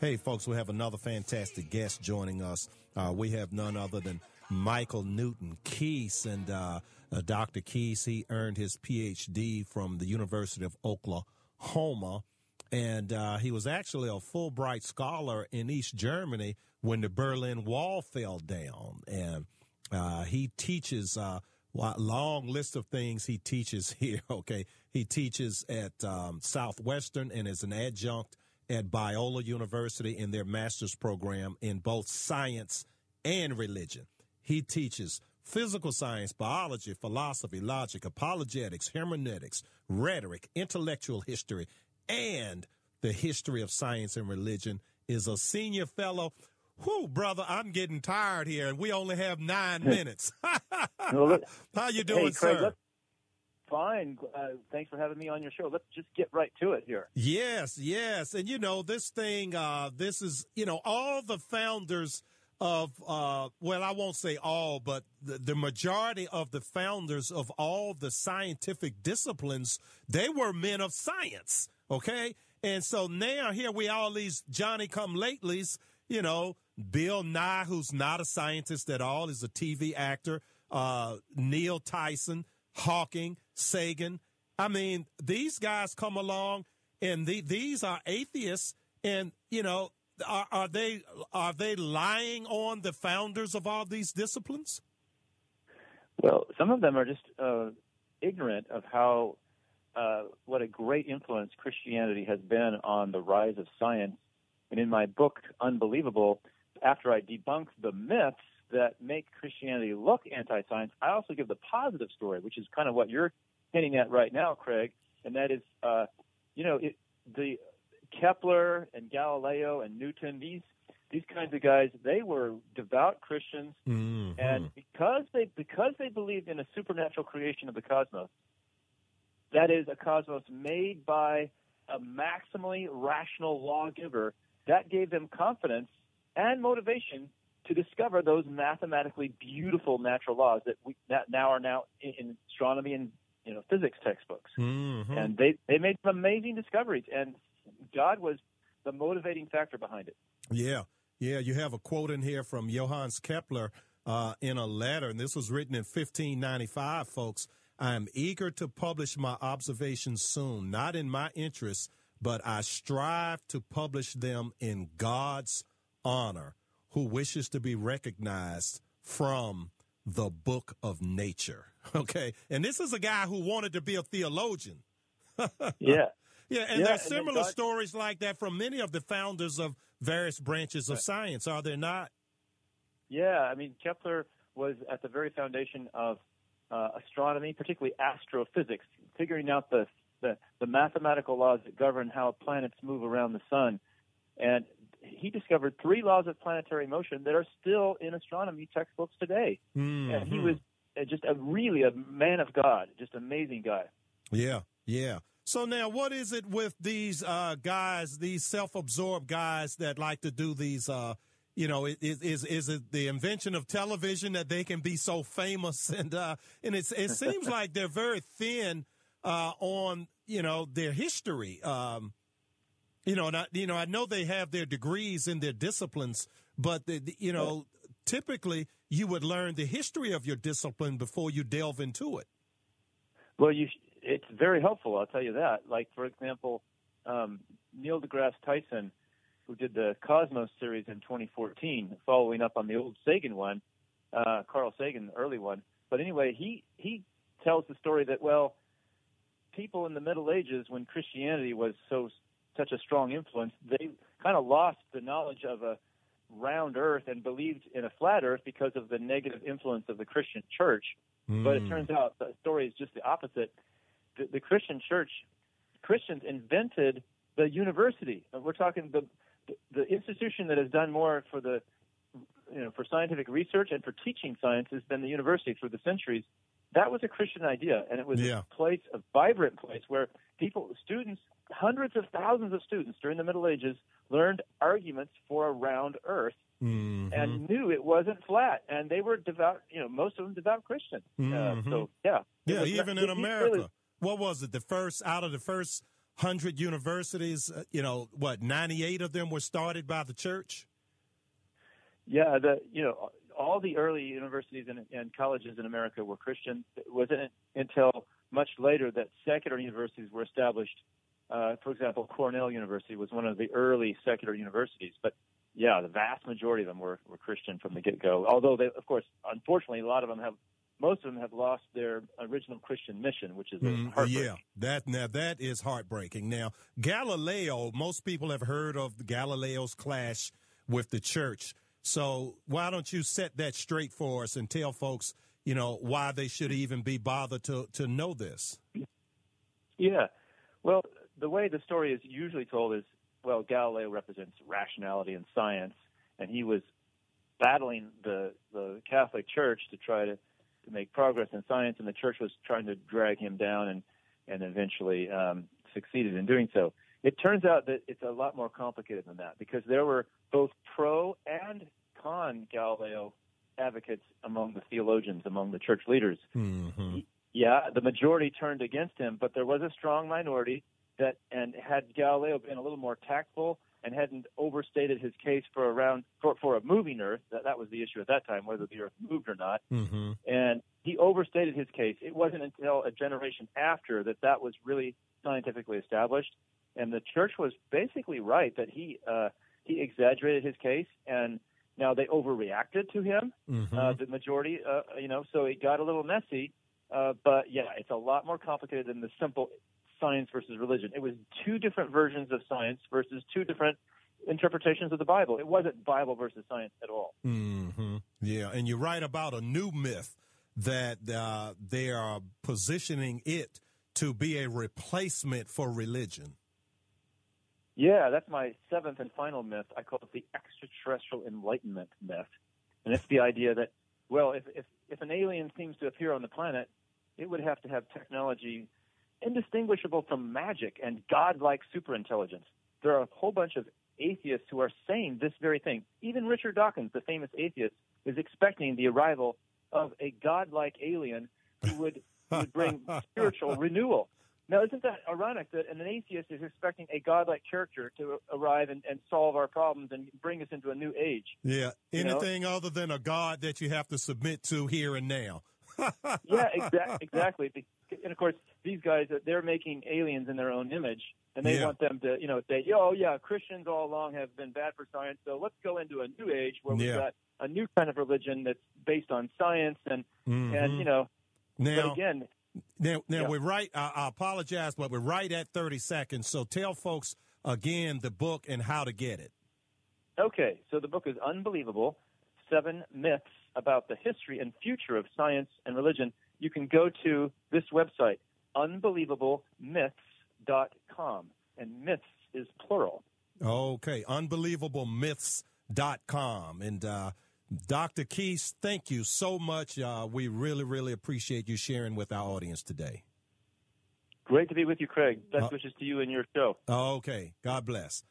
Hey, folks, we have another fantastic guest joining us. Uh, we have none other than Michael Newton Keas. And uh, uh, Dr. Keas, he earned his PhD from the University of Oklahoma. And uh, he was actually a Fulbright scholar in East Germany when the Berlin Wall fell down. And uh, he teaches uh, long list of things he teaches here. Okay, he teaches at um, Southwestern and is an adjunct at Biola University in their master's program in both science and religion. He teaches physical science, biology, philosophy, logic, apologetics, hermeneutics, rhetoric, intellectual history, and the history of science and religion. Is a senior fellow. Whew, brother, I'm getting tired here, and we only have nine minutes. How you doing, hey, Craig, sir? Fine. Uh, thanks for having me on your show. Let's just get right to it here. Yes, yes. And you know, this thing, uh, this is, you know, all the founders of, uh, well, I won't say all, but the, the majority of the founders of all the scientific disciplines, they were men of science. Okay. And so now here we all these Johnny come latelys, you know, Bill Nye, who's not a scientist at all, is a TV actor, uh, Neil Tyson, Hawking, Sagan. I mean, these guys come along, and the, these are atheists, and you know, are, are they are they lying on the founders of all these disciplines? Well, some of them are just uh, ignorant of how uh, what a great influence Christianity has been on the rise of science. And in my book, Unbelievable, after I debunk the myths that make Christianity look anti-science, I also give the positive story, which is kind of what you're hinting at right now, Craig, and that is, uh, you know, it, the Kepler and Galileo and Newton, these these kinds of guys, they were devout Christians, mm-hmm. and because they because they believed in a supernatural creation of the cosmos, that is a cosmos made by a maximally rational lawgiver, that gave them confidence and motivation to discover those mathematically beautiful natural laws that we that now are now in, astronomy and you know physics textbooks, mm-hmm. and they they made some amazing discoveries, and God was the motivating factor behind it. Yeah, yeah. You have a quote in here from Johannes Kepler uh, in a letter, and this was written in 1595, folks. I am eager to publish my observations soon, not in my interest, but I strive to publish them in God's honor, who wishes to be recognized from the book of nature. Okay. And this is a guy who wanted to be a theologian. yeah. Yeah. And yeah, there's similar stories like that from many of the founders of various branches of right. science, are there not? Yeah. I mean, Kepler was at the very foundation of uh, astronomy, particularly astrophysics, figuring out the, the, the mathematical laws that govern how planets move around the sun. And he discovered three laws of planetary motion that are still in astronomy textbooks today. Mm-hmm. And he was just a really a man of God, just amazing guy. Yeah, yeah. So now, what is it with these uh, guys, these self-absorbed guys that like to do these? Uh, you know, is is is it the invention of television that they can be so famous and uh, and it's it seems like they're very thin uh, on you know their history. Um, you know, and I, you know, I know they have their degrees in their disciplines, but the, the, you know, typically you would learn the history of your discipline before you delve into it. Well, you it's very helpful. I'll tell you that. Like for example, um, Neil deGrasse Tyson, who did the Cosmos series in 2014, following up on the old Sagan one, uh, Carl Sagan, early one. But anyway, he he tells the story that well, people in the Middle Ages, when Christianity was so such a strong influence, they kind of lost the knowledge of a round earth and believed in a flat earth because of the negative influence of the Christian church. Mm. But it turns out the story is just the opposite. The, the Christian church, Christians invented the university. We're talking the, the the institution that has done more for the you know for scientific research and for teaching sciences than the university through the centuries. That was a Christian idea, and it was yeah. a place, a vibrant place where people, students, hundreds of thousands of students during the Middle Ages learned arguments for a round Earth mm-hmm. and knew it wasn't flat. And they were devout, you know, most of them devout Christians. Mm-hmm. Uh, so, yeah. Yeah, even in America. Really, what was it? The first, out of the first hundred universities. Uh, you know, what ninety eight of them were started by the church. Yeah, the you know all the early universities and, and colleges in America were Christian. It wasn't until much later that secular universities were established. Uh, for example, Cornell University was one of the early secular universities, but yeah, the vast majority of them were, were Christian from the get go. Although they, of course, unfortunately, a lot of them have, most of them have lost their original Christian mission, which is mm, yeah, that now that is heartbreaking. Now Galileo, most people have heard of Galileo's clash with the church. So why don't you set that straight for us and tell folks, you know, why they should even be bothered to to know this? Yeah, well, the way the story is usually told is well, Galileo represents rationality and science, and he was battling the the Catholic Church to try to to make progress in science, and the church was trying to drag him down, and and eventually um, succeeded in doing so. It turns out that it's a lot more complicated than that because there were both pro and con Galileo advocates among the theologians, among the church leaders. Mm-hmm. Yeah, the majority turned against him, but there was a strong minority that and had Galileo been a little more tactful and hadn't overstated his case for around for, for a moving Earth, that that was the issue at that time, whether the Earth moved or not. Mm-hmm. And he overstated his case. It wasn't until a generation after that that was really scientifically established, and the church was basically right that he uh, he exaggerated his case, and now they overreacted to him, mm-hmm. uh, the majority, uh, you know, so it got a little messy. Uh, but yeah, it's a lot more complicated than the simple science versus religion. It was two different versions of science versus two different interpretations of the Bible. It wasn't Bible versus science at all. Mm-hmm. Yeah, and you write about a new myth that uh, they are positioning it to be a replacement for religion. Yeah, that's my seventh and final myth. I call it the extraterrestrial enlightenment myth. And it's the idea that, well, if, if, if an alien seems to appear on the planet, it would have to have technology indistinguishable from magic and godlike superintelligence. There are a whole bunch of atheists who are saying this very thing. Even Richard Dawkins, the famous atheist, is expecting the arrival of a godlike alien who would, who would bring spiritual renewal. Now, isn't that ironic that an atheist is expecting a godlike character to arrive and, and solve our problems and bring us into a new age? Yeah, anything you know? other than a god that you have to submit to here and now. yeah, exa- exactly. And of course, these guys they're making aliens in their own image, and they yeah. want them to, you know, say, "Oh, yeah, Christians all along have been bad for science, so let's go into a new age where we've got a new kind of religion that's based on science and mm-hmm. and you know." Now, but again, now, now yeah. we're right. I, I apologize, but we're right at thirty seconds. So tell folks again the book and how to get it. Okay, so the book is unbelievable. Seven myths about the history and future of science and religion, you can go to this website, unbelievablemyths.com. And myths is plural. Okay, unbelievablemyths.com. And uh, Dr. Keas, thank you so much. Uh, we really, really appreciate you sharing with our audience today. Great to be with you, Craig. Best uh, wishes to you and your show. Okay. God bless.